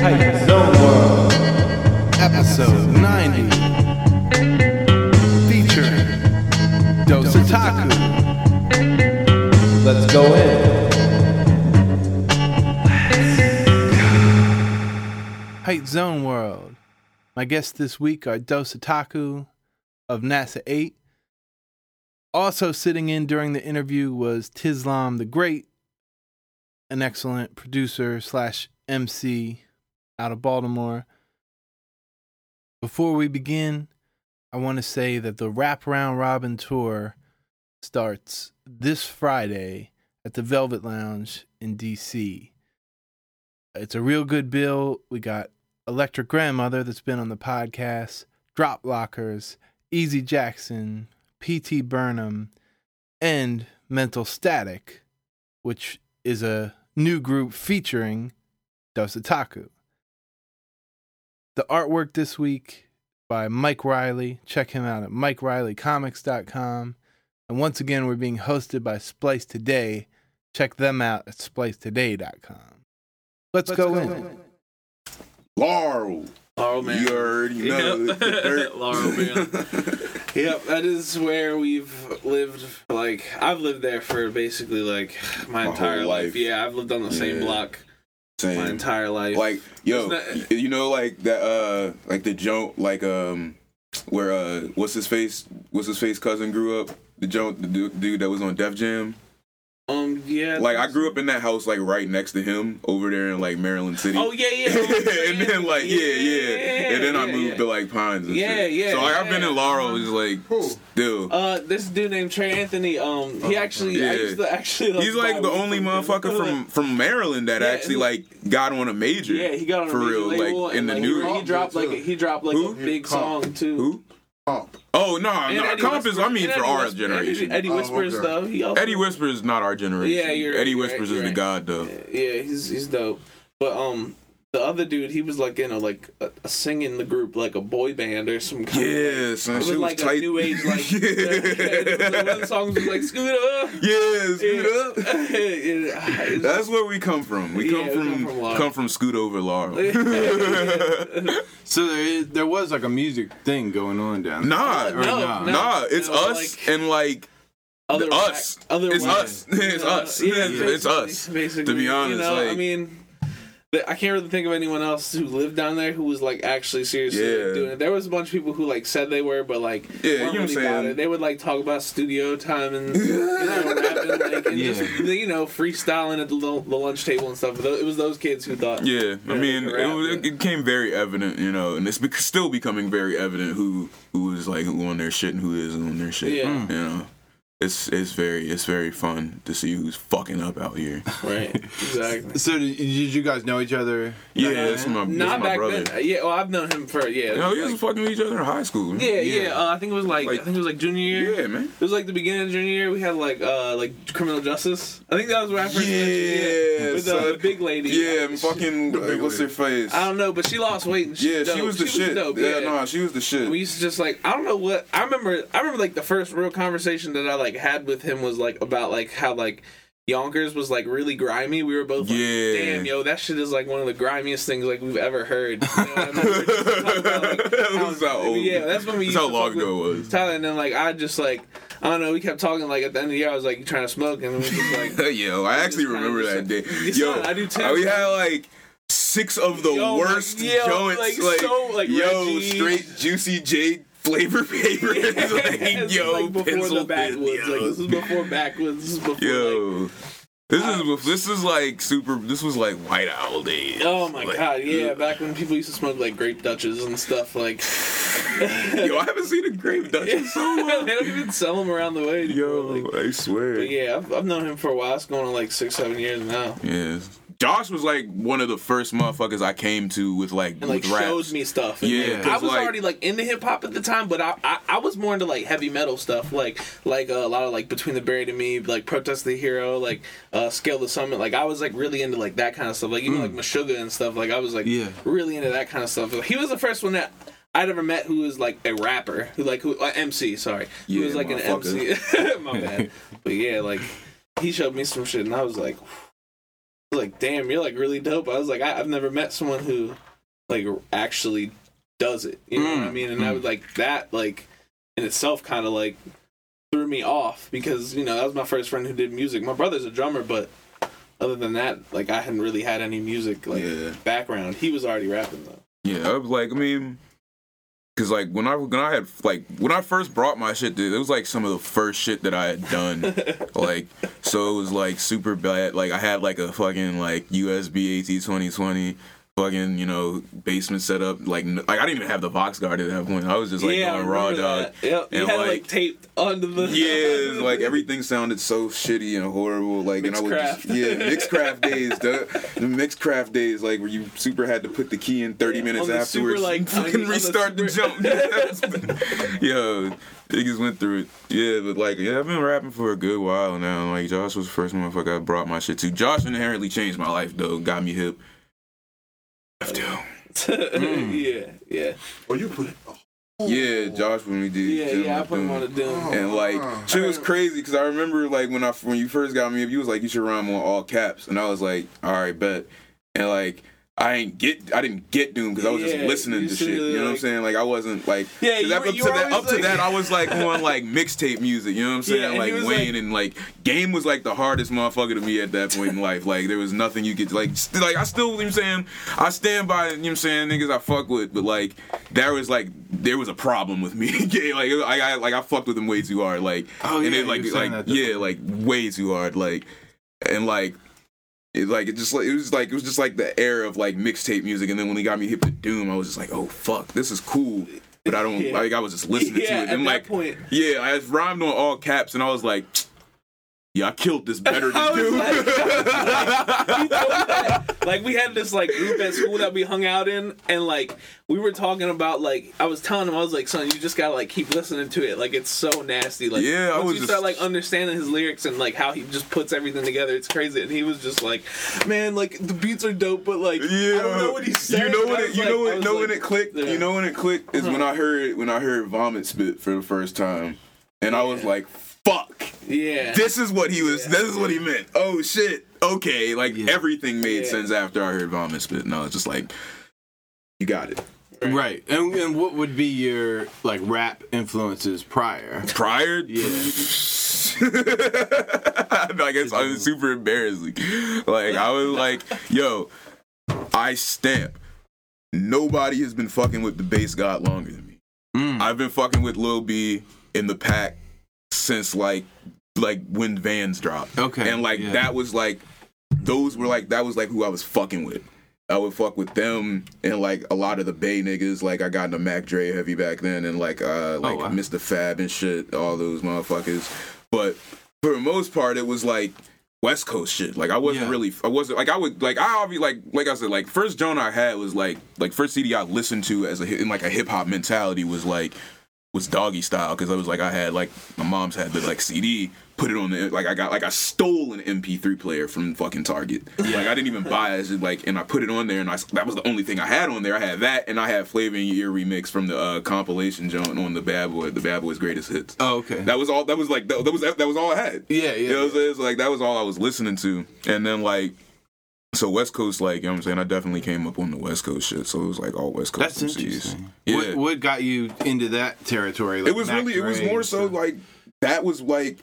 Zone World, episode 90, featuring Dosataku. Let's go in. Height Zone World. My guests this week are Dosataku of NASA 8. Also sitting in during the interview was Tislam the Great, an excellent producer slash MC out of Baltimore. Before we begin, I want to say that the Wrap Round Robin tour starts this Friday at the Velvet Lounge in DC. It's a real good bill. We got Electric Grandmother that's been on the podcast, Drop Lockers, Easy Jackson, P.T. Burnham, and Mental Static, which is a new group featuring Dosataku. The artwork this week by Mike Riley. Check him out at MikeRileyComics.com. And once again, we're being hosted by Splice Today. Check them out at SpliceToday.com. Let's, go, in. Laurel. Laurel man. You already know. Yep. Laurel man. Yep, that is where we've lived. Like I've lived there for basically like my, My entire life. life. Yeah, I've lived on the same Yeah. My entire life. Like, yo, Isn't you know, like that, uh, like the joke, like, um, where, uh, what's his face? What's his face cousin grew up? The joke, the dude that was on Def Jam. Um, yeah. Like, I grew up in that house, like, right next to him over there in, like, Maryland City. Oh yeah, yeah. and then, like, yeah, yeah. And then I moved yeah. to, like, Pines and Yeah, shit. yeah, So, like, I've been in Laurel, just, like, still. Uh, this dude named Trey Anthony. Um, he actually, I Yeah. used to actually. Like, He's like the only from motherfucker from from Maryland that Yeah, actually like got on a major. Yeah, he got on a for real, label like in the like, new. He, he dropped like a, he dropped like Who? a big song too. Who? Comp. Oh no, And no, Eddie Comp is. I mean for Eddie our Whispers- generation. Eddie Oh, Whispers okay. though. He also, Eddie Whispers is not our generation. Yeah, you're- Eddie you're Whispers right, is you're the god though. Yeah, he's he's dope. But um, the other dude, he was like in a like a, a singing the group like a boy band or some kind. Of, Yeah, son, it was shit was like tight. new age like. yeah, one of the songs was like "Scoot Up." yeah, scoot up. Yeah. That's where we come from. We come Yeah, we from come from Laurel. come from Scoot over Laurel. So there, is, there was like a music thing going on down there. nah, Or No, nah? no. nah, it's No, us like- and like other us. whack- other It's whack- us. It's us. Yeah, It's us. Basically, To be honest, you know, I mean. Th- I can't really think of anyone else who lived down there who was like actually seriously like, Yeah. doing it. There was a bunch of people who like said they were, but like Yeah, you know what I'm really about it. They would like talk about studio time and you know rapping, like, and Yeah. just you know freestyling at the, the lunch table and stuff. But It was those kids who thought Yeah, I mean, it, can was- it became very evident, you know, and it's bec- still becoming very evident who who is like on their shit and who isn't on their shit. Yeah. you know, it's it's very it's very fun to see who's fucking up out here. right exactly. So did, did you guys know each other? Yeah, back that's my, that's Not my back brother. then. Yeah, well, I've known him for yeah. You know, we like- was fucking with each other in high school. yeah, Yeah. yeah. Uh, I think it was like, Like- I think it was like junior year. yeah, man. It was like the beginning of junior year. We had like uh like criminal justice. I think that was where I first met you, Yeah, with son. the big lady. Yeah, Uh, fucking The what's her face? I don't know, but she lost weight. And she yeah, was she was the shit. dope, yeah, no, she was the shit. We used to just like I don't know what I remember. I remember like the first real conversation that I like had with him was like about like how like Yonkers was like really grimy. We were both like, Yeah. damn, yo, that shit is like one of the grimiest things like we've ever heard. You know, and then we were just talking about, like, That how- was how old- Yeah, that's when we. That's how long ago it was. Tyler, and then like I just like I don't know. We kept talking like at the end of the year. I was like, trying to smoke?" And then we just like, Yo, I actually remember that day. Yo, I do too. We had like six of the Yo, like, worst yo, joints. like, Like, so, like, yo, Reggie. straight juicy J flavor papers. like, This is, yo, like before pencil the backwoods. Like this is before backwoods. This is before. Like, Yo. This is this is like super. This was like White Owl days. Oh my Like, god, yeah, ugh. back when people used to smoke like grape Dutches and stuff like Yo, I haven't seen a grape in so they long. don't even sell them around the way. anymore, Yo, like, I swear. but yeah, I've, I've known him for a while. It's going on like six, seven years now. Yes. Josh was like one of the first motherfuckers I came to with like And like with showed me stuff. And, Yeah, like, I was like- already like into hip hop at the time, but I, I I was more into like heavy metal stuff, like like uh, a lot of like Between the Buried and Me, like Protest the Hero, like uh, Scale the Summit. Like I was like really into like that kind of stuff, like even like Meshuggah and stuff. Like I was like Yeah. really into that kind of stuff. He was the first one that. I'd ever met who was like a rapper, who like who uh, MC, sorry, who Yeah, was like an. MC. My bad, but yeah, like he showed me some shit, and I was like, like, damn, you're like really dope. I was like, I, I've never met someone who like actually does it. You know what I Mm, mean? And I mm. was like that like in itself kind of like threw me off because you know that was my first friend who did music. My brother's a drummer, but other than that, like I hadn't really had any music like Yeah. background. He was already rapping though. Yeah, I was like, I mean, cause like when I when I had like when I first brought my shit, dude, it was like some of the first shit that I had done. like, so it was like super bad. Like I had like a fucking like USB AT twenty twenty. Fucking, you know, basement setup. Like, like I didn't even have the Vox guard at that point. I was just like yeah, going raw dog. Yep, you And, had like like- taped under the Yeah, like everything sounded so shitty and horrible. Like, and I would just, Mixcraft. yeah, Mixcraft days, the, the Mixcraft days, like where you super had to put the key in thirty Yeah, minutes on the super, afterwards, like, fucking the restart the, super- jump. Yo, niggas went through it. Yeah, but like, yeah, I've been rapping for a good while now. Like, Josh was the first motherfucker I brought my shit to. Josh inherently changed my life though, got me hip. Left too. Mm. yeah, yeah, Oh, you put it. Yeah, Josh when we did. yeah, Gentleman yeah. I put him Doom. on a doom. Oh, and like, she was crazy because I remember like when I when you first got me, up, you was like you should rhyme on all caps, and I was like, all right, bet. And like, I ain't get, I didn't get Doom because I was Yeah, just listening to shit. You know what I'm saying? Like I wasn't like, yeah. you up, were- up you to that, up to that, I was like on like mixtape music. You know what I'm saying? Yeah, like Wayne like- and like Game was like the hardest motherfucker to me at that point in life. Like there was nothing you could like, st- like I still, you know what I'm saying? I stand by, you know what I'm saying? Niggas I fuck with, but like there was like there was a problem with me. yeah, like I, I like I fucked with him way too hard. Like Oh, and yeah, it like you were saying like that yeah, like way too hard. Like and like it like it just like it was like it was just like the era of like mixtape music. And then when he got me hip to Doom, I was just like, oh fuck, this is cool. But I don't Yeah. like I was just listening Yeah, to it. at And that like point. yeah, I rhymed on all caps, and I was like. Yeah, I killed this better than was Doom. He told me that. like we had this like group at school that we hung out in and like we were talking about like I was telling him I was like son you just gotta like keep listening to it like it's so nasty like Yeah, I once was you just- start like understanding his lyrics and like how he just puts everything together it's crazy and he was just like man like the beats are dope but like Yeah, I don't know what he's saying. You know when it, you like- know when, know like- when it clicked. Yeah. You know when it clicked is when uh-huh. I heard when I heard Vomitspit for the first time, and I was like, "Fuck, yeah this is what he was. Yeah. This is what he meant." Oh shit. Okay, like Yeah. everything made Yeah. sense after I heard Vomitspit, No, it's just like, "You got it." Right. And, and what would be your like rap influences prior? Prior, Yeah. I guess I was super embarrassing. Like I was like, "Yo, I stamp." Nobody has been fucking with the Based God longer than me. Mm. I've been fucking with Lil B in the pack since like like when Vans dropped. Okay, And like yeah. that was like those were like that was like who I was fucking with. I would fuck with them and like a lot of the Bay niggas. Like I got into Mac Dre heavy back then and like uh like Oh, wow. Mr. Fab and shit, all those motherfuckers. But for the most part it was like West Coast shit. Like I wasn't Yeah. really I wasn't like I would like I obviously like like I said, like first Joan I had was like like first CD I listened to as a in like a hip hop mentality was like was doggy style because I was like I had like my mom's had the like CD, put it on the like I got like I stole an MP3 player from fucking Target. Like I didn't even buy it, just, like and I put it on there and I that was the only thing I had on there. I had that and I had Flavor in Your Ear remix from the uh, compilation joint on the Bad Boy, the Bad Boy's greatest hits. Oh, okay. That was all. That was like that, that was that, was all I had. yeah, yeah. You know what I'm saying? Like that was all I was listening to. And then like so West Coast, like, you know what I'm saying? I definitely came up on the West Coast shit. So it was like all West Coast That's MCs. interesting. Yeah. What, what got you into that territory? Like it was Mac really it was more so stuff? like that was like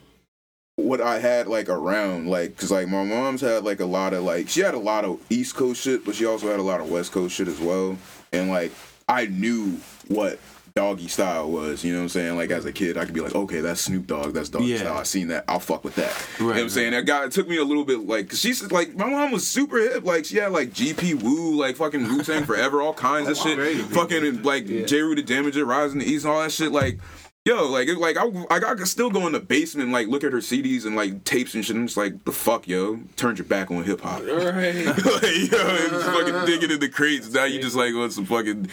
what I had like around like because like my mom's had like a lot of like she had a lot of East Coast shit but she also had a lot of West Coast shit as well and like I knew what doggy style was you know what I'm saying? Like as a kid I could be like okay that's Snoop Dogg that's doggy Yeah. style. I seen that. I'll fuck with that. You know what I'm right. saying? that guy it took me a little bit like cause she's like my mom was super hip. Like she had like GP Woo like fucking Wu Tang Forever all kinds of oh, shit. fucking like Jeru the Damaja Rising the East and all that shit. Like Yo, like, it, like I, I, I could still go in the basement and like look at her CDs and like tapes and shit. And I'm just like, the fuck, yo, turned your back on hip hop. all right like, yo, and just fucking digging in the crates. Now you just like on some fucking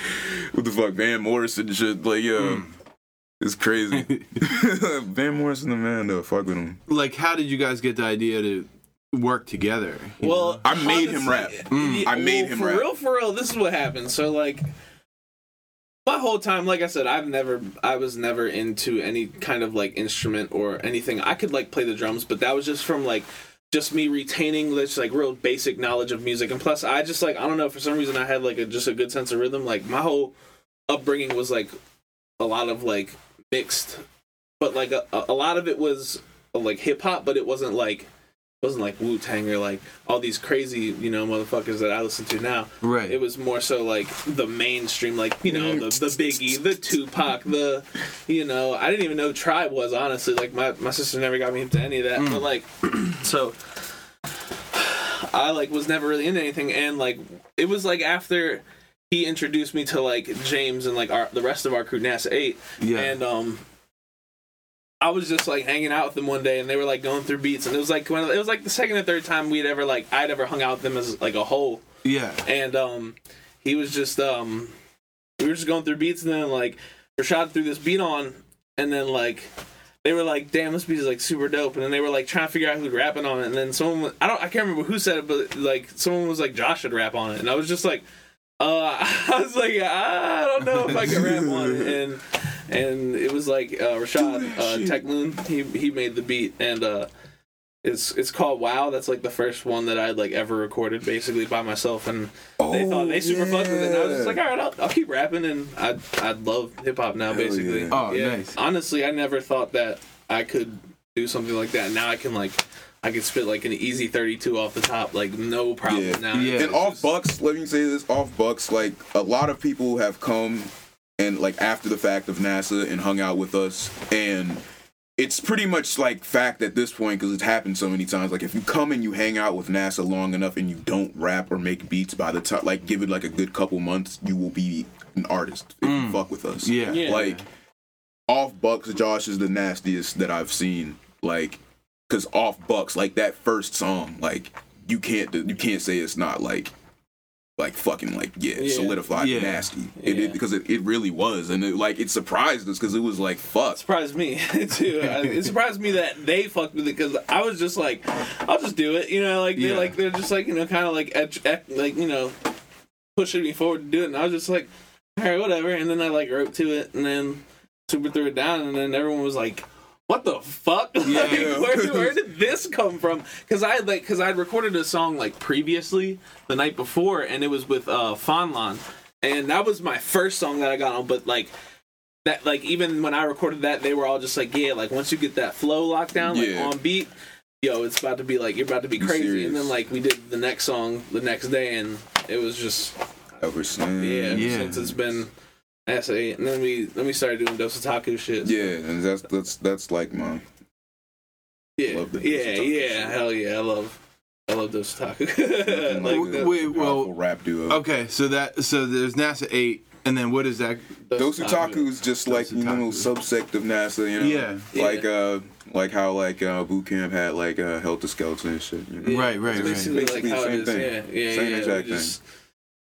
what the fuck, Van Morrison shit. Like, yo, hmm. it's crazy. Van Morrison, the man, though. Fuck with him. like, how did you guys get the idea to work together? you Well, I made him rap. honestly, hmm. yeah, I made well, him for rap. real. For real, this is what happened. So like, my whole time, like I said, I've never, I was never into any kind of like instrument or anything. I could like play the drums, but that was just from like, just me retaining this like real basic knowledge of music, and plus I just like I don't know for some reason I had like a just a good sense of rhythm. Like my whole upbringing was like a lot of like mixed, but like a, a lot of it was like hip hop, but it wasn't like wasn't like Wu Tang or like all these crazy you know motherfuckers that I listen to now. Right. It was more so like the mainstream, like you know the the Biggie, the Tupac, the you know I didn't even know Tribe was honestly. Like my my sister never got me into any of that, but like so. I like was never really into anything, and like it was like after he introduced me to like James and like our the rest of our crew, NASA Eight, Yeah. and um, I was just like hanging out with them one day, and they were like going through beats, and it was like one of, it was like the second or third time we'd ever like I'd ever hung out with them as like a whole, yeah. and um, he was just um, we were just going through beats, and then like Rashad threw this beat on, and then like they were like, "Damn, this beat is like super dope," and then they were like trying to figure out who'd rapping on it, and then someone was, I don't I can't remember who said it, but like someone was like Josh should rap on it, and I was just like. Uh, I was like, I don't know if I can rap on it, and and it was like uh, Rashad uh, Tech Moon. He he made the beat, and uh, it's it's called Wow. That's like the first one that I'd like ever recorded, basically by myself, and they thought they super fucked with it. And I was just like, all right, I'll, I'll keep rapping, and I I love hip hop now, basically. yeah. Oh, nice. Honestly, I never thought that I could do something like that. Now I can like. I can spit like an easy 32 off the top, like no problem. Yeah. Now, Yeah. And off Bucks, let me say this: off Bucks, like a lot of people have come and like after the fact of NASA and hung out with us, and it's pretty much like fact at this point because it's happened so many times. Like if you come and you hang out with NASA long enough and you don't rap or make beats, by the time like give it like a good couple months, you will be an artist if you mm. fuck with us. Yeah. Yeah. Like off Bucks, Josh is the nastiest that I've seen. Like, cause off Bucks, like that first song, like you can't you can't say it's not like like fucking like yeah, Yeah. solidified Yeah. nasty. Yeah. it because it, it really was, and it like it surprised us because it was like fuck. surprised me too. I- It surprised me that they fucked with it because I was just like, I'll just do it, you know, like they Yeah. like they're just like you know kind of like edge, ec- like you know pushing me forward to do it, and I was just like, all right, whatever. And then I like wrote to it, and then super threw it down, and then everyone was like. What the fuck? Like, where, where did this come from? Because I like, because I had recorded a song like previously the night before, and it was with uh Fonlon, and that was my first song that I got on. But like, that like even when I recorded that, they were all just like, yeah, like once you get that flow locked down, like Yeah. on beat, yo, it's about to be like you're about to be crazy. serious. And then like we did the next song the next day, and it was just Ever since, yeah. ever Yeah. Since it's been SA, and then we then we started doing Dosataku shit. yeah, and that's that's that's like my yeah, yeah, Dosataku yeah. shit. Hell yeah, I love I love Dosataku. nothing like like a wait, well- rap duo. Okay, so that so there's NASA eight, and then what is that? Dosutaku is just like you know Dosutaku. subsect of NASA, you know. Yeah. Like uh like how like uh boot camp had like uh Heltah Skeltah and shit. You know? Yeah, Right, right, it's right. Basically, Basically like how the it same is. thing. Yeah, yeah, Same yeah. exact we just,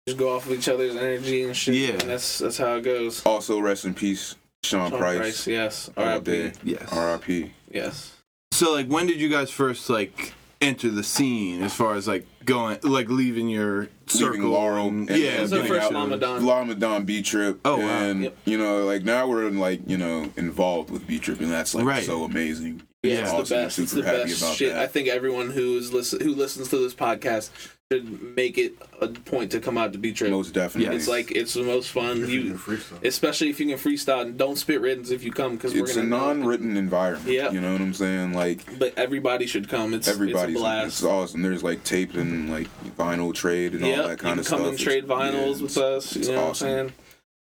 just go off of each other's energy and shit. Yeah. and that's that's how it goes. Also, rest in peace, Sean, Sean Price. Price, yes. R.I.P. Yes. R.I.P. Yes. So like, when did you guys first like enter the scene as far as like going like leaving your circle? Leaving Laurel and- and- yeah, and That's our getting first out- Ramadan. Ramadan B Trip. Oh, wow. And Yep. you know, like now we're in like you know involved with B Trip, and that's like Right. so amazing. Yeah, Yeah. it's Awesome. the best. I'm It's the happy best about shit. that. I think everyone who's listen who listens to this podcast should make it a point to come out to B Trip. Most definitely. It's like it's the most fun. You, especially if you can freestyle and don't spit writtens if you come because we're it's gonna a non-written environment. Yeah, You know what I'm saying? Like But everybody should come. It's everybody's it's a blast. it's awesome. There's like tape and like vinyl trade and all Yeah, that you kind can of come stuff. and trade vinyls yeah, with it's- us. You it's know what I'm awesome. saying?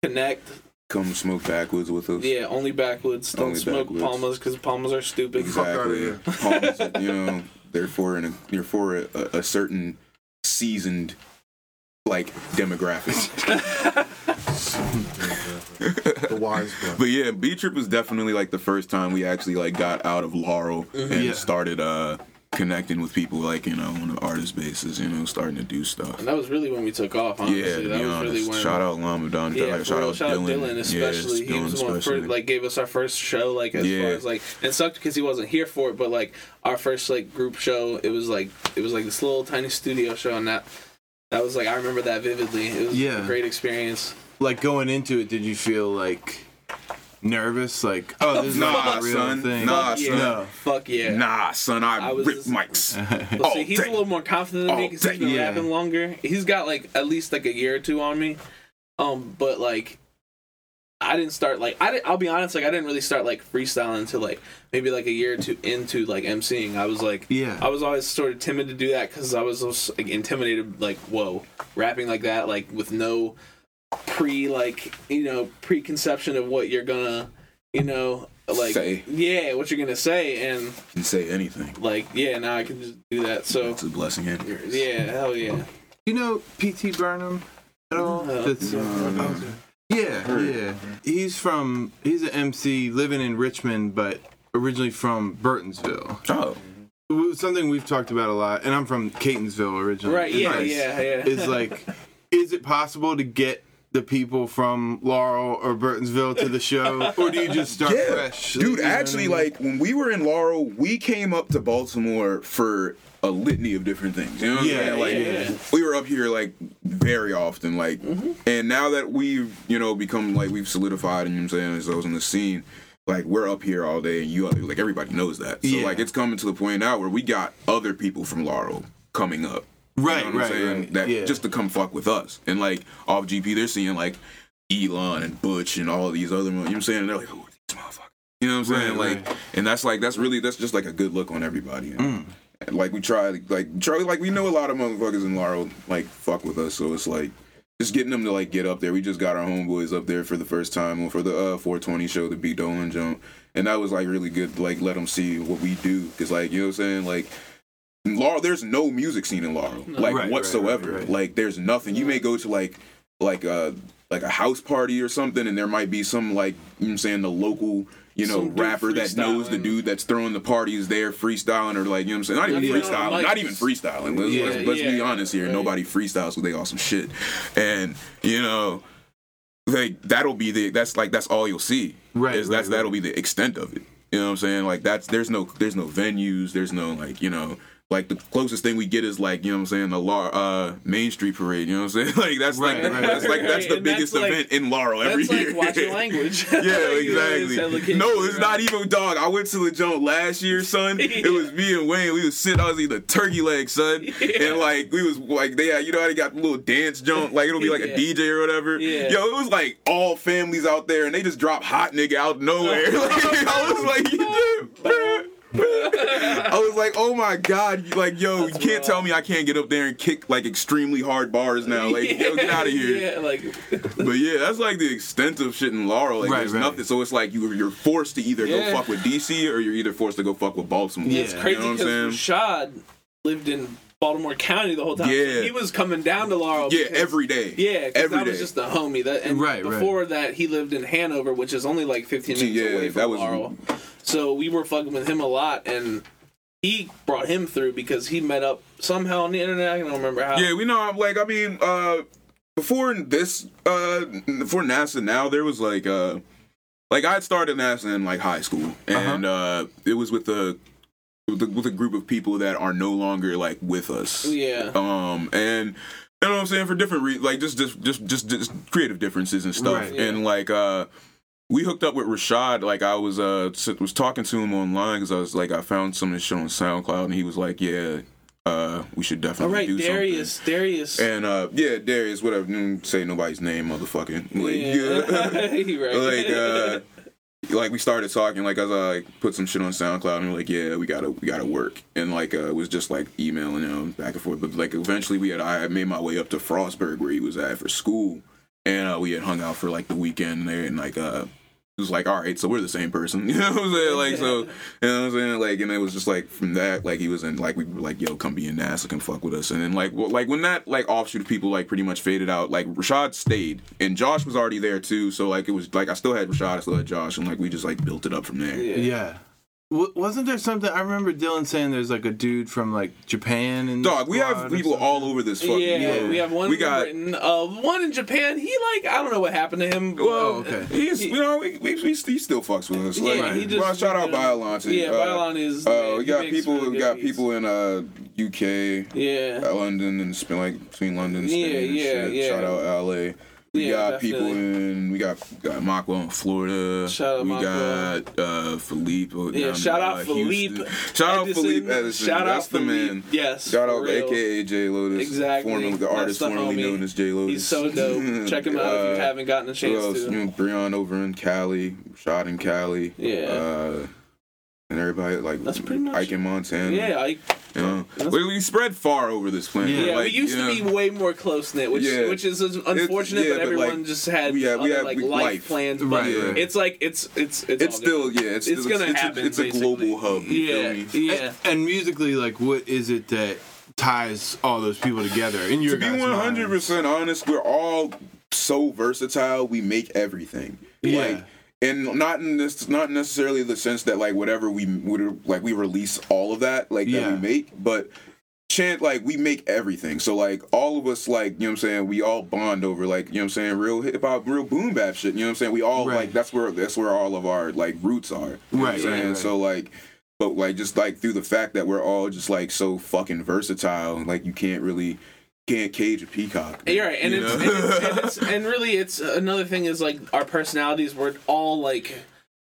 Connect. Come smoke backwoods with us. Yeah, only backwoods. Don't Only smoke backwoods. palmas because palmas are stupid. Exactly. Palms, you know, they're for an, they're for a, a certain seasoned like demographic. the wise one. But yeah, B Trip was definitely like the first time we actually like got out of Laurel and Yeah. started uh connecting with people like you know on an artist basis. You know, starting to do stuff. And that was really when we took off. Honestly, yeah, to that was honest. really when. shout out Lamadan. Yeah, shout, for real, out shout out Dylan. Dylan, especially. Yes, he was Dylan the one especially. for, like gave us our first show. Like as Yeah. far as like, and it sucked because he wasn't here for it. But like our first like group show, it was like it was like this little tiny studio show, and that that was like I remember that vividly. It was Yeah. a great experience. like going into it, did you feel like nervous? Like, oh, this is Nah, not a real son. thing. Nah, Fuck yeah. son. No. Fuck yeah. Nah, son, I, I was rip just- mics. Well, see, he's a little more confident than me because he's been dang. rapping longer. He's got like at least like a year or two on me. Um, but like, I didn't start like I didn't, I'll be honest, like I didn't really start like freestyling until like maybe like a year or two into like emceeing. I was like, Yeah. I was always sort of timid to do that because I was like intimidated. Like, whoa, rapping like that, like with no pre like you know preconception of what you're gonna you know like Say. yeah what you're gonna say and can say anything. like yeah now I can just do that. So It's a blessing and yours. yeah, hell yeah. You know P.T. Burnham at all? No. That's, no. Um, yeah, yeah. He's from, he's an MC living in Richmond, but originally from Burtonsville. Oh, Something we've talked about a lot, and I'm from Catonsville originally. Right, yeah, like- yeah, yeah. It's like, is it possible to get the people from Laurel or Burtonsville to the show, or do you just start yeah, fresh? dude. You know I actually, mean? like when we were in Laurel, we came up to Baltimore for a litany of different things. You know what I'm Yeah. Like yeah. we were up here like very often. Like, Mm-hmm. and now that we've you know become like we've solidified, and you know what I'm saying, as those in the scene. Like we're up here all day, and you like everybody knows that. So Yeah. like it's coming to the point now where we got other people from Laurel coming up. Right, you know right, right. That Yeah. just to come fuck with us. And like off GP, they're seeing like Elon and Butch and all these other, you know what I'm saying? And they're like, who these motherfuckers? You know what I'm saying? Right, like, right. and that's like that's really that's just like a good look on everybody. Mm. Like we try, like Charlie, like we know a lot of motherfuckers in Laurel like fuck with us, so it's like. Just getting them to like get up there. We just got our homeboys up there for the first time for the uh, 420 show, the Beat Dolan jump, and that was like really good. Like let them see what we do, cause like you know what I'm saying. Like Laurel, there's no music scene in Laurel, like Right, right, whatsoever. right, right. Like there's nothing. You may go to like like a like a house party or something, and there might be some like you know what I'm saying the local you know Some rapper that knows the dude that's throwing the parties there freestyling or like you know what I'm saying not even Not even freestyling, on not even freestyling. Let's, Yeah, let's, let's be honest here. right. Nobody freestyles because they got some shit, and you know. Like that'll be the that's like that's all you'll see. Right, Is right, that's that'll right. be the extent of it. You know what I'm saying? Like that's there's no there's no venues, there's no like, you know, like the closest thing we get is like, you know what I'm saying, the Lar- uh Main Street parade, you know what I'm saying? Like that's Right, like right, that's like that's the And that's biggest like- event in Laurel every That's year. like watching language. Yeah, it's exactly. No, it's not even dog. I went to the joint last year, son. It was me and Wayne. We was sitting. I was eating a turkey leg, son, Yeah. and like we was like they had, you know how they got the little dance joint, like it'll be like Yeah. a DJ or whatever. Yeah. Yo, it was like all families out there, and they just drop hot nigga out nowhere. Like, I was like, you did, bruh. I was like, oh my god, like yo, you can't tell me I can't get up there and kick like extremely hard bars now. Like, yo, get out of here. Yeah, like But yeah, that's like the extent of shit in Laurel. Like, Right, there's right. nothing. So it's like you, you're forced to either Yeah. go fuck with DC or you're either forced to go fuck with Baltimore. Yeah. it's crazy You know because saying? Rashad lived in Baltimore County the whole time. Yeah. he was coming down to Laurel. Yeah, because- every day. Yeah, because every that was just a homie. That and Right, right. before that, he lived in Hanover, which is only like 15 minutes Yeah, away from that was- Laurel. So we were fucking with him a lot, and he brought him through because he met up somehow on the internet. I don't remember how. Yeah, we know. I'm like, I mean, uh, before this, uh, before NASA, now there was like, uh, like I had started NASA in like high school, and uh it was with a with a, group of people that are no longer like with us. yeah. um and you know what i'm saying for different re- like just just just just, just creative differences and stuff Right. and like uh we hooked up with Rashad. Like I was uh was talking to him online because I was like I found some of his shit on SoundCloud and he was like, yeah, uh, we should All definitely right, do Darius. Darius. And uh, yeah, Darius, whatever. Say nobody's name, motherfucking. Like, yeah. Right. like uh like we started talking like as I like put some shit on SoundCloud and we are like yeah we gotta we gotta work and like uh, it was just like emailing him back and forth but like eventually we had I made my way up to Frostburg where he was at for school and uh, we had hung out for like the weekend there and like uh it was like all right so we're the same person. You know what I'm saying? Like so you know what I'm saying? Like and it was just like from that like he was in like we were like yo come be in NASA come fuck with us. And then like well, like when that like offshoot of people like pretty much faded out like Rashad stayed. And Josh was already there too so like it was like I still had Rashad I still had Josh and like we just like built it up from there. Yeah. Yeah. W- wasn't there something? I remember Dylan saying there's like a dude from like Japan and dog we have people all over this fucking Yeah, world. we have one we in got Britain, uh, one in Japan. He like I don't know what happened to him. well, Oh, okay. he's you know we, we, we, he still fucks with us. Like, Yeah, he just- well, shout out Biolante. Yeah, uh, Bylon is. Uh, man, we got people. really We got beats. people in uh UK, Yeah, uh, London, and Spain, like between London, and Spain, Yeah, and yeah, shit. yeah. Shout out LA. We Yeah, got people in. We got got Makwa in Florida. Shout out we Makwa. got uh, Philippe. down Yeah, in, shout out uh, Philippe. Houston. Shout out Edison. Philippe Edison. Shout That's out the Philippe. man. Yes. Shout out, real. aka J Lotus. Exactly. Formerly, the artist the formerly homie. known as J Lotus. He's so dope. Check him out if you Uh, haven't gotten a Who chance else? to. You know, Breon over in Cali. Shot in Cali. Yeah. Uh, and everybody like That's pretty much- Ike in Montana. Yeah, I, You know, we, we spread far over this planet. Yeah. yeah. like, we used you know, to be way more close knit, which Yeah. which is unfortunate. yeah, but but, everyone like, just had we have- we other, have- like we- life, life. plans. But Right, right. it's like it's it's it's, It's still good. yeah. It's, It's still, gonna it's, happen, A, it's a global hub. You Yeah, feel me? yeah. And musically, like, what is it that ties all those people together? In your to be one hundred percent honest, we're all so versatile. We make everything. Yeah. Like, and not in this, not necessarily the sense that like whatever we would like we release all of that like that we make, but chant like we make everything. So like all of us like you know what I'm saying. We all bond over like you know what I'm saying. Real hip hop, real boom bap shit. You know what I'm saying. We all Right. like that's where that's where all of our like roots are. You know what I'm Right, saying? right, right. So like. But like just like through the fact that we're all just like so fucking versatile, like you can't really can't cage a peacock. man, You're right, and you it's, and it's, and it's and really it's another thing is like our personalities were all like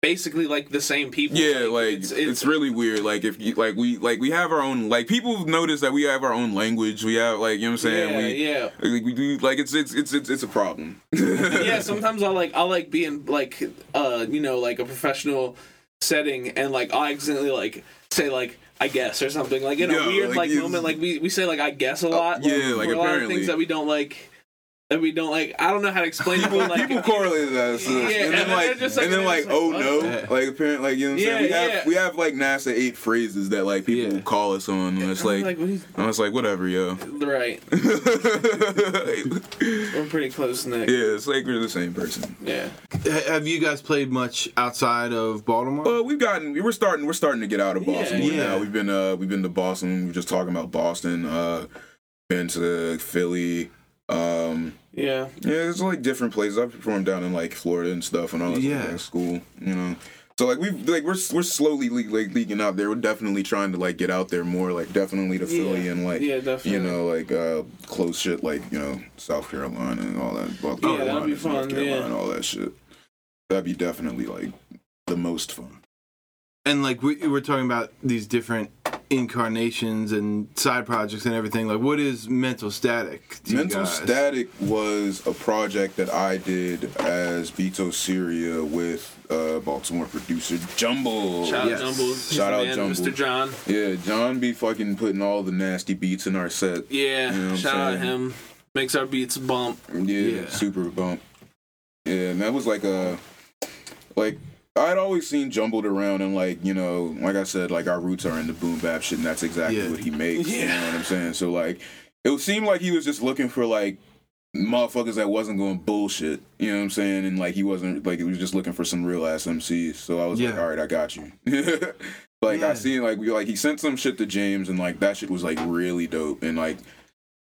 basically like the same people. Yeah, like it's, really weird. Like if you like we like we have our own like people notice that we have our own language. We have like you know what I'm saying. yeah, we, yeah. Like, we do like it's it's it's it's, it's a problem. yeah, sometimes I'll like I'll like be in like uh you know like a professional setting and like I'll accidentally like say like I guess or something. Like in a weird like, like, moment like we we say like I guess a oh, lot yeah, like, for a lot of things that we don't like that we don't like I don't know how to explain it people but like people correlate that, so, Yeah, and then and like just like- and then like just like, oh no, Yeah. like apparently like you know what I'm saying. Yeah, we have we have like NASA eight phrases that like people Yeah. call us on, and it's I'm like, like what you- and it's like whatever, yo. right we're pretty close Nick yeah, it's like we're the same person. yeah Have you guys played much outside of Baltimore? Well, we've gotten we're starting we're starting to get out of Boston Yeah, yeah. now. We've been uh we've been to Boston. We're just talking about Boston. Uh, been to Philly. Um, yeah yeah, it's like different places. I've performed down in like Florida and stuff when I was Yeah. in school. You know, so like we've like we're we're slowly le- like leaking out there. We're definitely trying to like get out there more. Like definitely to Philly Yeah. and like Yeah, definitely. you know like uh close shit like you know South Carolina and all that. North Yeah, that'd Carolina, be North fun, Carolina, yeah. all that shit. That'd be definitely like the most fun. and like we, we're talking about these different incarnations and side projects and everything. Like, what is Mental Static? to you Mental guys? Static was a project that I did as Beto Syria with uh, Baltimore producer Jumble. shout Yes. out Jumble Shout out man, Jumble. Mr. John Yeah, John be fucking putting all the nasty beats in our set. yeah You know what I'm shout out him makes our beats bump Yeah, Yeah. super bump. Yeah, and that was like a like I'd always seen jumbled around and like you know, like I said, like our roots are in the boom bap shit, and that's exactly Yeah. what he makes. You know what I'm saying? So like, it would seem like he was just looking for like motherfuckers that wasn't going bullshit. You know what I'm saying? And like he wasn't like he was just looking for some real ass MCs. So I was like, all right, I got you. like Yeah. I seen like we like he sent some shit to James and like that shit was like really dope and like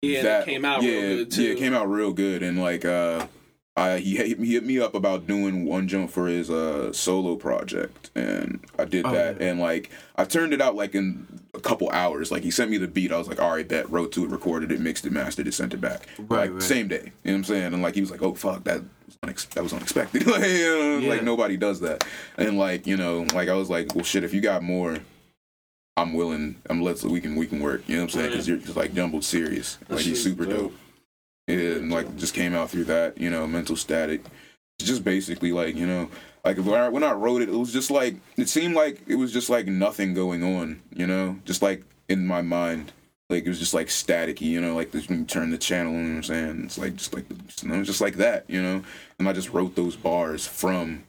yeah it came out yeah, real good too Yeah, it came out real good, and like uh, I he hit, he hit me up about doing one jump for his uh solo project, and I did Oh, that, yeah. and like I turned it out like in a couple hours. Like he sent me the beat, I was like, all right, bet, wrote to it, recorded it, mixed it, mastered it, sent it back, Right, like right. same day. You know what I'm saying? And like he was like, oh fuck, that was unex- that was unexpected. like, you know, Yeah. like nobody does that, and like you know, like I was like, well, shit, if you got more. I'm willing. I'm let's we can we can work. You know what I'm saying? Because you're just like jumbled serious. Like he's super dope. dope. And like just came out through that, you know, mental static. Just basically like, you know, like when I, when I wrote it, it was just like it seemed like it was just like nothing going on, you know, just like in my mind. Like it was just like staticky, you know, like this when you turn the channel, you know what I'm saying? It's like just like you know, just like that, you know. And I just wrote those bars from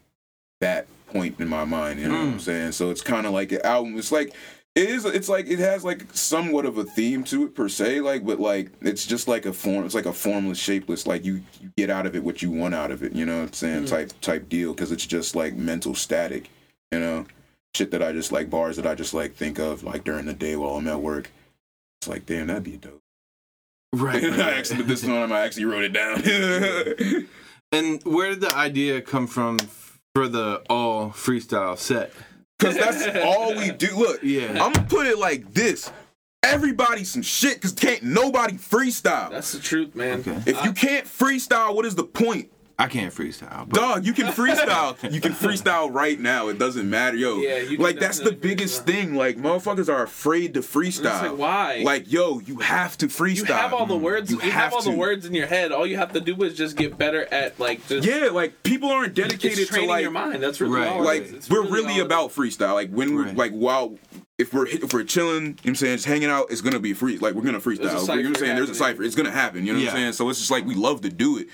that point in my mind, you know what I'm hmm. saying? So it's kind of like an album. It's like it is. It's like it has like somewhat of a theme to it per se. Like, but like it's just like a form. It's like a formless, shapeless. Like you, you get out of it what you want out of it. You know what I'm saying? Mm. Type type deal because it's just like mental static. You know, shit that I just like bars that I just like think of like during the day while I'm at work. It's like damn, that'd be dope. Right. I actually this time I actually wrote it down. and where did the idea come from for the all freestyle set? Because that's all we do. Look, Yeah. I'm gonna put it like this. everybody some shit because can't nobody freestyle. That's the truth, man. Okay. if you can't freestyle, what is the point? I can't freestyle. But Dog, you can freestyle. you can freestyle right now. It doesn't matter, yo. Yeah, you like that's the biggest freestyle. thing. Like motherfuckers are afraid to freestyle. like, why? Like yo, you have to freestyle. You have all the mm. words. You, You have, have all the words in your head. All you have to do is just get better at like just Yeah, like people aren't dedicated it's to training like your mind. That's really Right. all it like. It's we're all really about freestyle. Like when we're Right. like while if we're if we're chilling, you know what I'm saying, just hanging out, it's gonna be free. Like we're gonna freestyle. You know what I'm cipher saying? There's a cipher. It's gonna happen. You know what I'm saying? So it's just like we love to do it.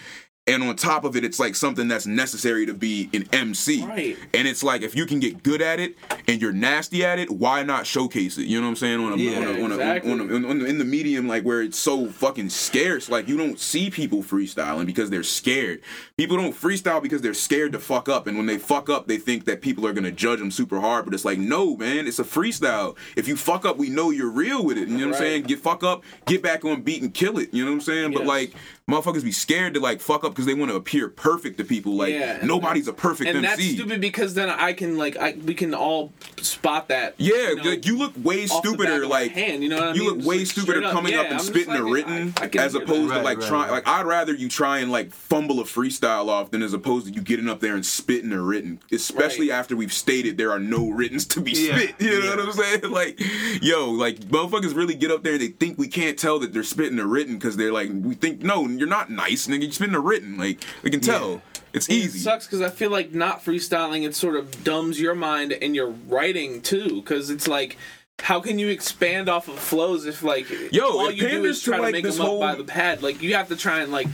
And on top of it, it's like something that's necessary to be an MC. Right. And it's like if you can get good at it and you're nasty at it, why not showcase it? You know what I'm saying? On a, Yeah, on a, on a, exactly. on a, on a- in the medium like where it's so fucking scarce, like you don't see people freestyling because they're scared. People don't freestyle because they're scared to fuck up, and when they fuck up, they think that people are gonna judge them super hard. But it's like, no, man, it's a freestyle. If you fuck up, we know you're real with it. You know what I'm saying? Get fuck up, get back on beat and kill it. You know what I'm saying? But like. Motherfuckers be scared to like fuck up because they want to appear perfect to people. Like Yeah, nobody's a perfect and that's stupid because then I can like I we can all spot that. Yeah, you know, like, you look way off the back stupider. like hand, you know what I you mean? look Just, way like, stupider straight up, coming yeah, up and I'm spitting a like, written I- I as opposed that. to like Right, trying. right. Like I'd rather you try and like fumble a freestyle off than as opposed to you getting up there and spitting a written. Especially Right. after we've stated there are no writtens to be Yeah, spit. You know yeah. what I'm saying? Like, yo, like motherfuckers really get up there and they think we can't tell that they're spitting a written because they're like we think no, you're not nice, nigga. Spitting a written. Like we can tell. It's easy. It sucks because I feel like not freestyling it sort of dumbs your mind and your writing too. Because it's like, how can you expand off of flows if like Yo, all you do is try to like, make this them up by the pad? Like you have to try and like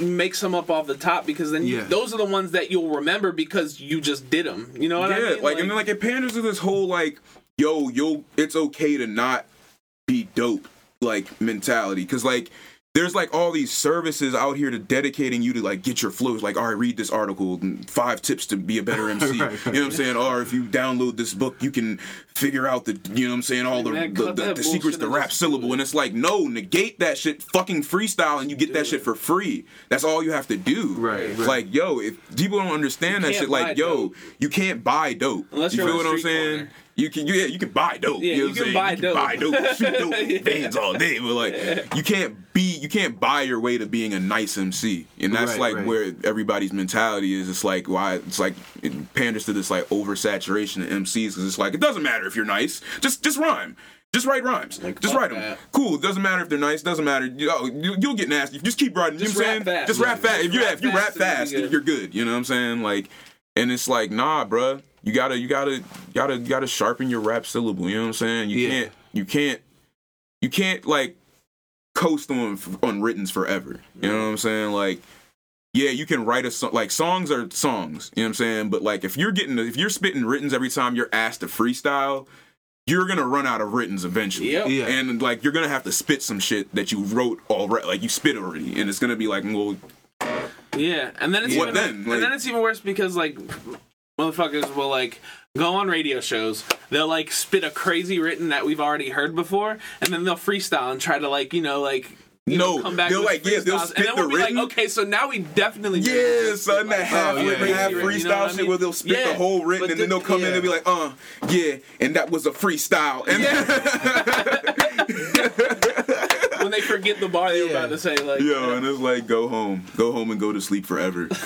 make some up off the top because then you, those are the ones that you'll remember because you just did them. You know what yeah, I mean? Yeah, like, and then like it panders to this whole like, yo, yo, it's okay to not be dope like mentality because like there's like all these services out here to dedicating you to like get your flows. Like all right read this article. Five tips to be a better mc Right, you know what i'm saying? Or if you download this book you can figure out the you know what i'm saying all the Man, the, cut the, the secrets bullshit to and rap syllable and it's like no negate that shit fucking freestyle and you get that shit for free that's all you have to do Right, right. like yo if people don't understand that shit buy like yo dope. you can't buy dope Unless you feel what a i'm saying corner. you can, yeah, you can buy dope. Yeah, you, know you can buy saying? You can buy dope. dope, shoot dope Yeah. bands all day, but like, you can't be, you can't buy your way to being a nice MC, and that's Right, like right. where everybody's mentality is. It's like why it's like it panders to this like oversaturation of MCs because it's like it doesn't matter if you're nice, just just rhyme. Just write rhymes. Like, just write them. that. Cool. Doesn't matter if they're nice. Doesn't matter. You, oh, you, you'll get nasty. Just keep writing. Just you know what I'm rap saying? fast. Just rap fast. If you rap if you rap fast you'll be fast, good. you're good. You know what I'm saying? Like, and it's like, nah, bruh. You gotta, you gotta, gotta, gotta sharpen your rap syllable. You know what I'm saying? You Yeah. can't, you can't, you can't like coast on on writtens forever. You know what I'm saying? Like, yeah, you can write a song. Like songs are songs. You know what I'm saying? But like, if you're getting, if you're spitting writtens every time you're asked to freestyle, you're gonna run out of writtens eventually. Yep. Yeah. And like, you're gonna have to spit some shit that you wrote already. Like you spit already, and it's gonna be like, well, Yeah, and then it's What even, then? Like- and then it's even worse because like motherfuckers will like go on radio shows. They'll like spit a crazy written that we've already heard before, and then they'll freestyle and try to like you know like you No, know, come back. they'll, with like, yeah, they'll spit and then the we'll be written. like, okay, so now we definitely made Yeah, this son, like, that half, oh, yeah, written, yeah, half yeah. freestyle You know what I shit where they'll spit Yeah, the whole written and then they'll come in yeah. and be like, uh, yeah, and that was a freestyle. And when they forget the bar they were about to say. Like, yo, and it's like, go home, go home and go to sleep forever.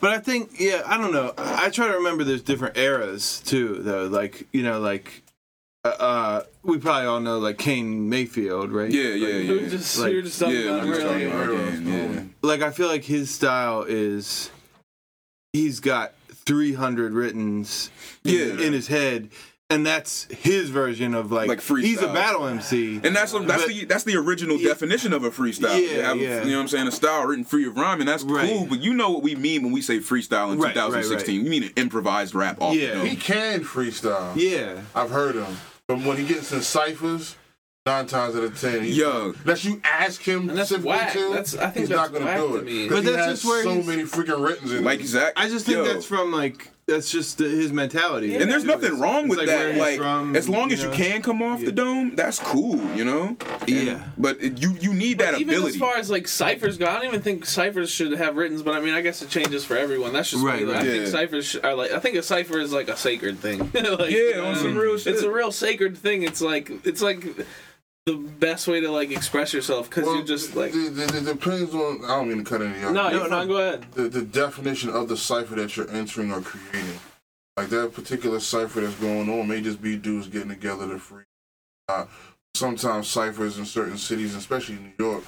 But I think, yeah, I don't know. I I try to remember there's different eras too, though. Like you know, like uh, we probably all know like Kane Mayfield, right? Yeah, yeah, we were yeah. just Like- we were just talking Yeah, about we him was talking about Kane, yeah. Like I feel like his style is he's got 300 writtens in, Yeah. in his head. And that's his version of like, Like freestyle. he's a battle MC. And that's that's But- the that's the original Yeah. definition of a freestyle. Yeah, You have a- yeah. You know what I'm saying? A style written free of rhyme, and that's Right. cool. But you know what we mean when we say freestyle in Right, right, 2016. right. We mean an improvised rap off Yeah. the dome. He can freestyle. yeah. I've heard him. But when he gets in ciphers, nine times out of ten, he's Yo. unless you ask him And that's specifically whack. to, That's- I think he's that's not gonna whack do to it. But he that's has just where so he's- many freaking writtens in Like him. Zach, I just think yo. that's from like that's just his mentality. And there's nothing wrong with like where that. he's Like, from, as long as you know? can come off Yeah. the dome, that's cool, you know. And- Yeah. But it, you you need that Even ability. as far as like ciphers go, I don't even think ciphers should have writtens. But I mean, I guess it changes for everyone. That's just Right, me. Like, right. I think ciphers are like. I think a cipher is like a sacred thing. like, Yeah, on um, some real shit. It's a real sacred thing. It's like it's like the best way to like express yourself because Well, you're just like it, it- it depends on. I don't mean to cut any. no, you. you're. Go ahead. the, the definition of the cipher that you're entering or creating. Like that particular cipher that's going on may just be dudes getting together to free. Uh, sometimes ciphers in certain cities, especially in New York,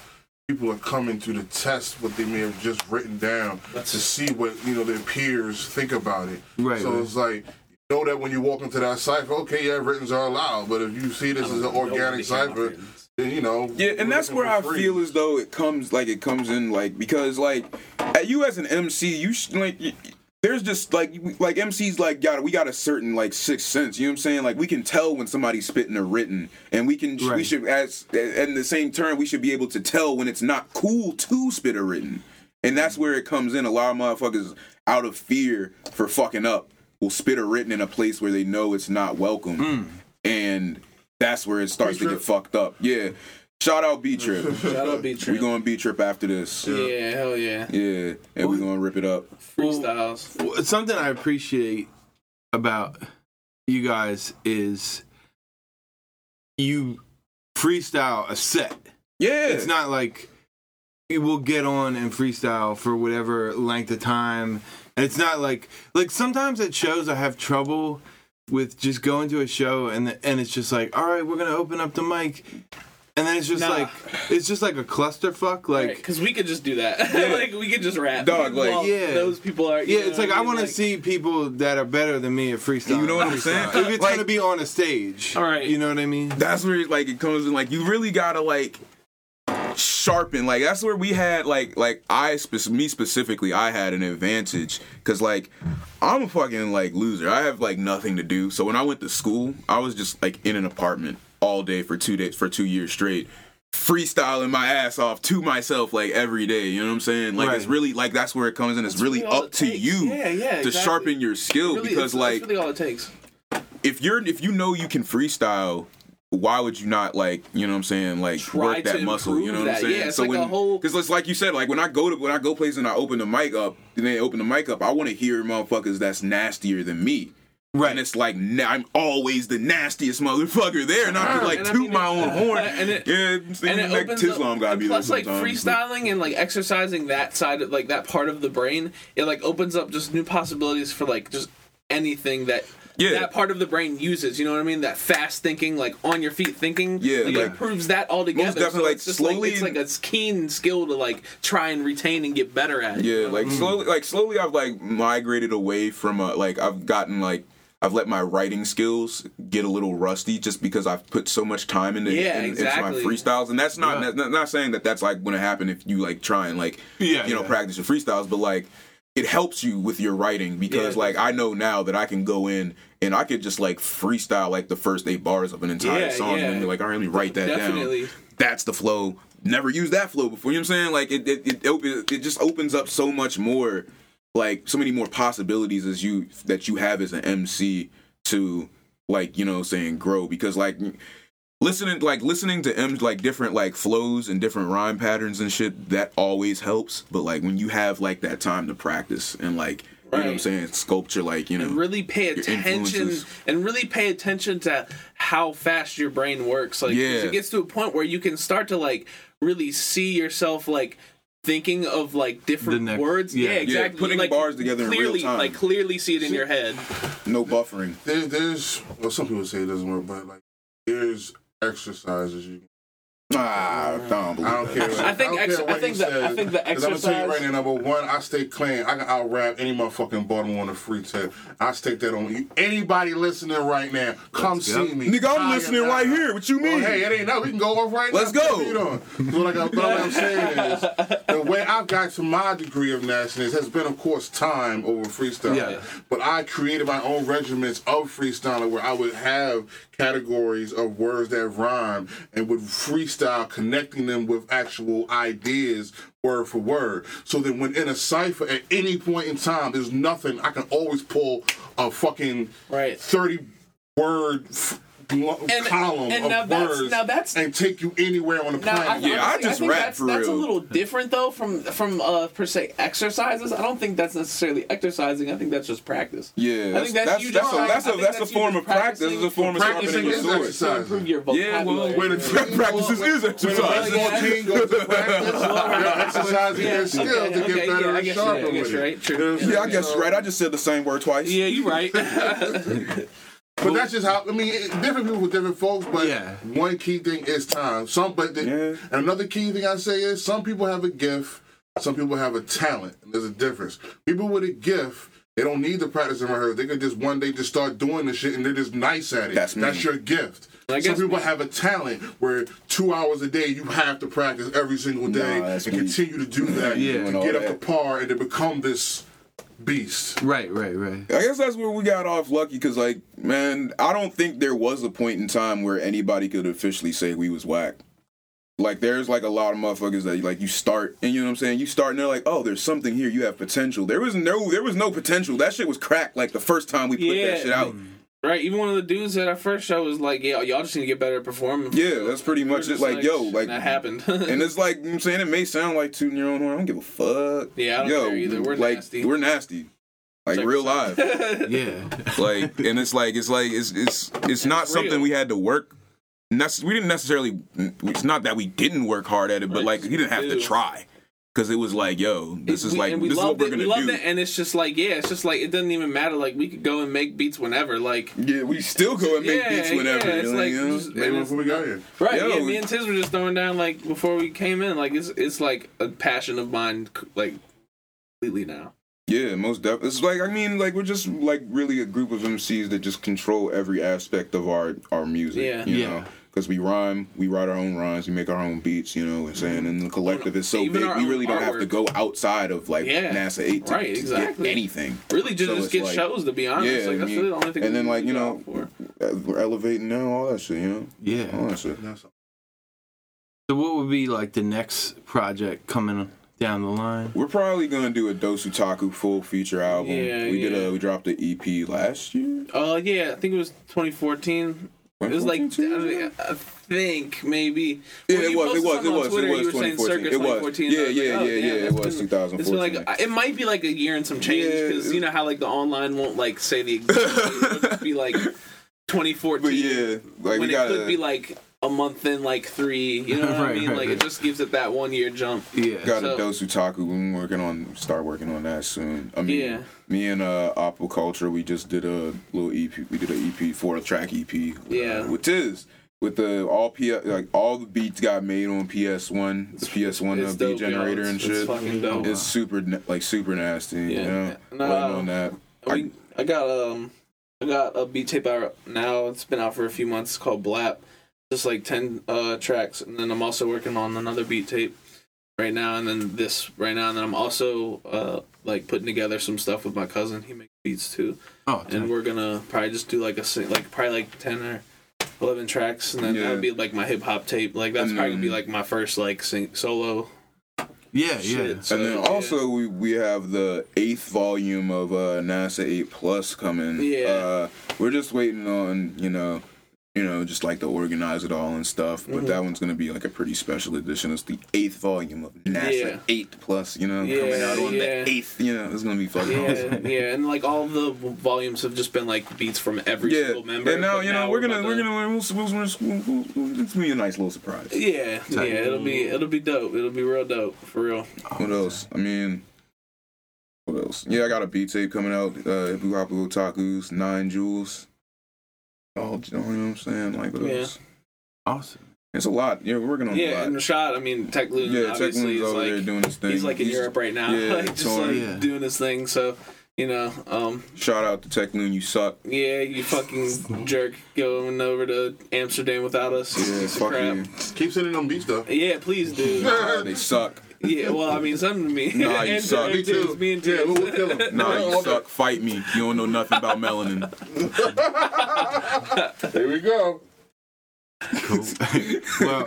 people are coming to the test what they may have just written down That's- to see what you know their peers think about it. Right, So right. it's like know that when you walk into that cipher, okay, yeah, writtens are allowed, but if you see this as an organic cipher, then you know. Yeah, and that's where I free. feel as though it comes like it comes in like because like at you as an MC, you sh- like y- there's just like like MCs like got we got a certain like sixth sense. You know what I'm saying? Like we can tell when somebody's spitting a written, and we can we should as in the same turn we should be able to tell when it's not cool to spit a written, and that's where it comes in. A lot of motherfuckers out of fear for fucking up will spit a written in a place where they know it's not welcome, hmm. and that's where it starts to B-Trip. get fucked up. Yeah. Shout out B Trip. Shout out B Trip. we Trip. going B Trip after this. Yeah, hell yeah. Yeah, and we gonna rip it up. Freestyles. Well, something I appreciate about you guys is you freestyle a set. Yeah, It's not like we will get on and freestyle for whatever length of time. And it's not like like sometimes at shows I have trouble with just going to a show and and it's just like, all right, we're gonna open up the mic, and then it's just Nah. like it's just like a clusterfuck. Like because we could just do that. like we could just rap. Dog, like- While Yeah. those people are. Yeah, know it's like I mean? want to Like, see people that are better than me at freestyle. You know what I'm saying? If it's Like- gonna be on a stage, All right. You know what I mean? that's where like it comes in. Like you really gotta like sharpen. Like that's where we had like like I me specifically I had an advantage because like I'm a fucking like loser. I have like nothing to do. So when I went to school, I was just like in an apartment all day for two days for two years straight. Freestyling my ass off to myself like every day, you know what I'm saying? Like it's really like that's where it comes in. It's That's really really up to takes. you Yeah, yeah, to exactly. sharpen your skill really, because like really all it takes. if you're if you know you can freestyle why would you not like you know what i'm saying like Try work that muscle you know improve what i'm saying? Yeah, it's like a whole- because it's like you said like when i go to when i go places and i open the mic up and they open the mic up i want to hear motherfuckers that's nastier than me. Right. and it's like na- I'm always the nastiest motherfucker there, not to uh-huh. like And I toot mean, my it- own horn. and it- yeah, and it like opens Tislam up, gotta and be plus there like freestyling and like exercising that side of like that part of the brain it like opens up just new possibilities for like just anything that Yeah. that part of the brain uses you know what i mean that fast thinking like on your feet thinking Yeah, like, like- it improves that altogether Most definitely, so like, it's slowly like it's like a keen skill to like try and retain and get better at Yeah, you know? like slowly, like slowly, I've like migrated away from uh, like I've gotten like I've let my writing skills get a little rusty just because I've put so much time into, Yeah, in- exactly. into my freestyles, and that's not Yeah. not, not saying that that's like going to happen if you like try and like Yeah, you know yeah. practice your freestyles, but like it helps you with your writing because Yeah. like I know now that I can go in and I could just like freestyle like the first eight bars of an entire Yeah, song yeah. and then be like, all right, let me write that Definitely. down. That's the flow. Never used that flow before. You know what I'm saying? Like it it it, it just opens up so much more, like so many more possibilities as you that you have as an MC to like you know saying grow because like listening like listening to M like different like flows and different rhyme patterns and shit that always helps. But like when you have like that time to practice and like you know what I'm saying sculpture like you know and really pay attention and really pay attention to how fast your brain works Like, Yeah. it gets to a point where you can start to like really see yourself like thinking of like different next- words yeah. yeah, Yeah, exactly putting like, bars together in real clearly time. like clearly see it in your head no buffering. There, there's well, some people say it doesn't work, but like there's exercises you. Ah, I don't believe I don't that. care. I think don't ex- care I think he the- I says, think the 'cause I'm gonna tell you right now. Number one, I stay clean. I can out rap any motherfucking Baltimore on a free tip. I stick that on you. Anybody listening right now, come see me. Nigga, I'm I listening not- right here. What you Well, mean? hey, it ain't no. We can go off right now. Let's now. go. Put it on. So like, I- what I'm saying is, the way I've got to my degree of nastiness has been, of course, time over freestyle. Yeah. But I created my own regiments of freestyling where I would have categories of words that rhyme and would freestyle connecting them with actual ideas word for word. So that when in a cipher at any point in time, there's nothing, I can always pull a fucking Right. 30 word f- blo- And- column and of now that's- words now that's- and take you anywhere on the Now, I, planet. Yeah, I honestly, just think rap that's, for that's a little different though from from uh per se exercises. I don't think that's necessarily exercising. I think that's just practice. Yeah, I think that's, that's you that's just a that's I a think that's a form of practice. It's a form of Practicing sharpening is sword. exercise. improve your Yeah, well, vocabulary. Where the team, Practices when- is when exercise. the basketball Yeah. team goes to practice, they're exercising Yeah, their skills okay, to get okay, better yeah, I and guess- sharper yeah, I guess with it. right, true. You know what I'm Yeah, I guess you're right. I just said the same word twice. yeah, you're right. But that's just how I mean. it- Different people with different folks, but Yeah. one key thing is time. Some, but the, Yeah. and another key thing I say is some people have a gift, some people have a talent. And there's a difference. People with a gift, they don't need to practice and rehearse. They could just one day just start doing the shit, and they're just nice at it. That's me. your gift. I Some people me. have a talent where two hours a day you have to practice every single day Nah, and me. continue to do that Yeah. to get up to par and to become this beast. Right, right, right. I guess that's where we got off lucky because, like, man, I don't think there was a point in time where anybody could officially say we was whack. Like, there's like a lot of motherfuckers that like you start and you know what I'm saying. You start and they're like, oh, there's something here. You have potential. There was no, there was no potential. That shit was cracked. Like the first time we put Yeah. that shit out. Right. Even one of the dudes at our first show was like, "Yeah, y'all just need to get better at performing." Yeah, that's pretty much it. just Like, yo, like, that happened. and it's like you know what I'm saying it may sound like tooting your own horn. I don't give a fuck. Yeah, I don't yo, care either. We're like, nasty. We're nasty. Like Check real us out. live. Yeah. like and it's like it's like it's it's it's not It's something real. we had to work nece- we didn't necessarily it's not that we didn't work hard at it but Right, like we didn't have to try because it was like yo this is We- like we this is what loved we're it. gonna we loved do it, and it's just like, yeah, it's just like it doesn't even matter. Like we could go and make beats whenever. Like yeah we still go and make Yeah, beats whenever yeah, it's you like you know? just- Maybe before we got here. right, Yo, yeah. Me and Tiz were just throwing down like before we came in. Like it's it's like a passion of mine, like completely now. yeah most definitely it's like i mean like we're just like really a group of mcs that just control every aspect of our our music Yeah. you Yeah. know because we rhyme, we write our own rhymes, we make our own beats, you know what I'm saying? And the collective is so Even big, we really don't have to go outside of like Yeah. NASA 8 to, Right, to exactly. get anything. Really, just, So just get like- shows. To be honest, Yeah, like I that's mean, really the only thing. and then, like, you know, out for. Uh, We're elevating now, all that shit, you know? Yeah. All that shit. So what would be like the next project coming down the line? We're probably gonna do a Dosutaku full feature album. Yeah, we did a we dropped an EP last year. Uh, yeah, I think it was 2014. It was like 2014? I think maybe. Yeah, it was, it was, it was, Twitter, it was saying 2014. It was. 2014. Yeah, was yeah, like, oh, yeah, yeah, it was 2014. It's been like it might be like a year and some change because it- you know how like the online won't like say the exact date. It'll just be like 2014. But yeah, like when it gotta could be like a month in like three. You know what I mean? right, Like right. it just gives it that one year jump. Yeah. got so- a Dosutaku. We're working on start working on that soon. I mean, Yeah. me and uh Aquaculture, we just did a little EP. We did an EP four track EP. Yeah. uh, with Tiz. With the all P like all the beats got made on PS One, the PS One It's uh, beat dope, yo. generator It's- and it's shit. fucking dope. It's super like super nasty. Yeah. You know, And, waiting uh, on that. We, I got um, I got a beat tape out now. It's been out for a few months. It's called Blap. Just like ten uh tracks, and then I'm also working on another beat tape right now, and then this right now, and then I'm also uh like putting together some stuff with my cousin. He makes beats too, Oh, and we're gonna probably just do like a sing- like probably like ten or. 11 tracks and then Yeah. that would be like my hip hop tape like that's And probably gonna be like my first like sing- solo yeah, yeah. so, and then yeah. also we, we have the eighth volume of uh, NASA Eight Plus coming. Yeah. Uh, we're just waiting on you know, you know, just like to organize it all and stuff. But Mhm. that one's gonna be like a pretty special edition. It's the eighth volume of NASA Yeah. Eight Plus. You know, Yeah, coming out on yeah. the eighth. You know, it's gonna be fucking yeah, awesome. yeah, and like all the volumes have just been like beats from every Yeah, single member. and now you know we're gonna we're to- gonna we'll, we'll, we'll, we'll, it's gonna be a nice little surprise. Yeah, yeah, it'll be it'll be dope. It'll be real dope for real. What else? I mean, what else? Yeah, I got a beat tape coming out. Uh, Hip Hop Otaku's Nine Jewels. Oh, you know what I'm saying? Like, what Yeah. else? Awesome. It's a lot. Yeah, we're working on Yeah, a and lot. Rashad, I mean, Tech Loon, Yeah, Tech obviously Loon's is over there like doing his thing. he's like in Europe right now, yeah, like just like Yeah. doing his thing. So, you know, um, Shout out to Tech Loon, you suck. yeah, you fucking jerk going over to Amsterdam without us. Yeah, Piece fuck crap. you. Keep sending them beats though. Yeah, please do. They suck. Yeah, well, I mean, send them to me. Nah, you and, suck. and Me too. Me and Yeah, we'll, we'll kill him. Nah, you suck. Fight me. You don't know nothing about melanin. Here we go. Cool. well,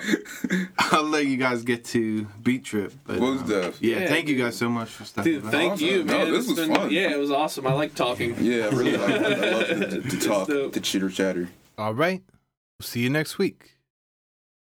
I'll let you guys get to Beat Trip. But, What um. Yeah, Yeah, thank you guys so much for stopping Dude, by. thank Awesome. you, No, man. this was been- fun. Yeah, it was awesome. I like talking. Yeah, I really like it. I love to, to talk, dope. to chitter chatter. All right. see you next week.